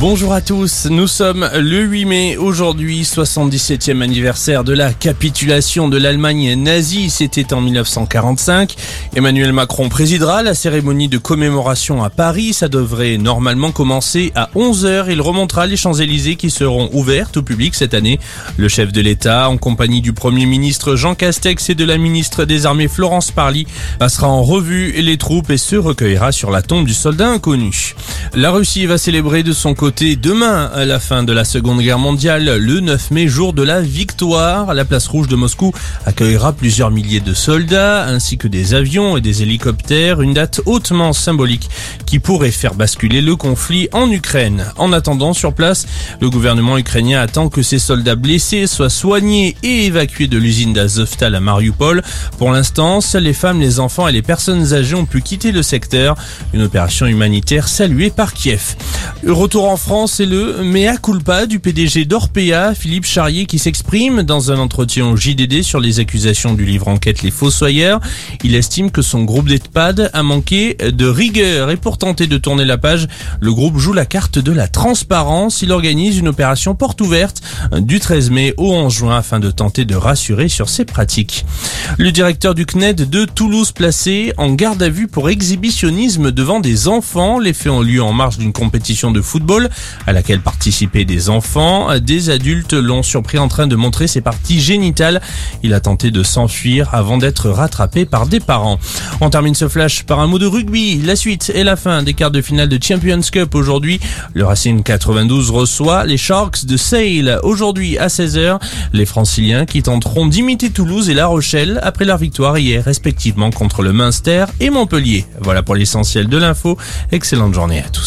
Bonjour à tous, nous sommes le 8 mai, aujourd'hui 77e anniversaire de la capitulation de l'Allemagne nazie, c'était en 1945. Emmanuel Macron présidera la cérémonie de commémoration à Paris, ça devrait normalement commencer à 11h, il remontera les Champs-Élysées qui seront ouvertes au public cette année. Le chef de l'État, en compagnie du Premier ministre Jean Castex et de la ministre des Armées Florence Parly, passera en revue les troupes et se recueillera sur la tombe du soldat inconnu. La Russie va célébrer de son côté demain à la fin de la Seconde Guerre mondiale, le 9 mai, jour de la victoire. La place rouge de Moscou accueillera plusieurs milliers de soldats ainsi que des avions et des hélicoptères, une date hautement symbolique qui pourrait faire basculer le conflit en Ukraine. En attendant, sur place, le gouvernement ukrainien attend que ses soldats blessés soient soignés et évacués de l'usine d'Azovstal à Mariupol. Pour l'instant, seules les femmes, les enfants et les personnes âgées ont pu quitter le secteur. Une opération humanitaire saluée par Kiev. Retour en France, c'est le mea culpa du PDG d'Orpea, Philippe Charrier, qui s'exprime dans un entretien au JDD sur les accusations du livre enquête Les Fossoyeurs. Il estime que son groupe d'EHPAD a manqué de rigueur et pour tenter de tourner la page, le groupe joue la carte de la transparence. Il organise une opération porte ouverte du 13 mai au 11 juin afin de tenter de rassurer sur ses pratiques. Le directeur du CNED de Toulouse placé en garde à vue pour exhibitionnisme devant des enfants. Les faits ont lieu en marge d'une de football à laquelle participaient des enfants. Des adultes l'ont surpris en train de montrer ses parties génitales. Il a tenté de s'enfuir avant d'être rattrapé par des parents. On termine ce flash par un mot de rugby. La suite et la fin des quarts de finale de Champions Cup aujourd'hui. Le Racing 92 reçoit les Sharks de Sale aujourd'hui à 16h. Les franciliens qui tenteront d'imiter Toulouse et La Rochelle après leur victoire hier respectivement contre le Munster et Montpellier. Voilà pour l'essentiel de l'info. Excellente journée à tous.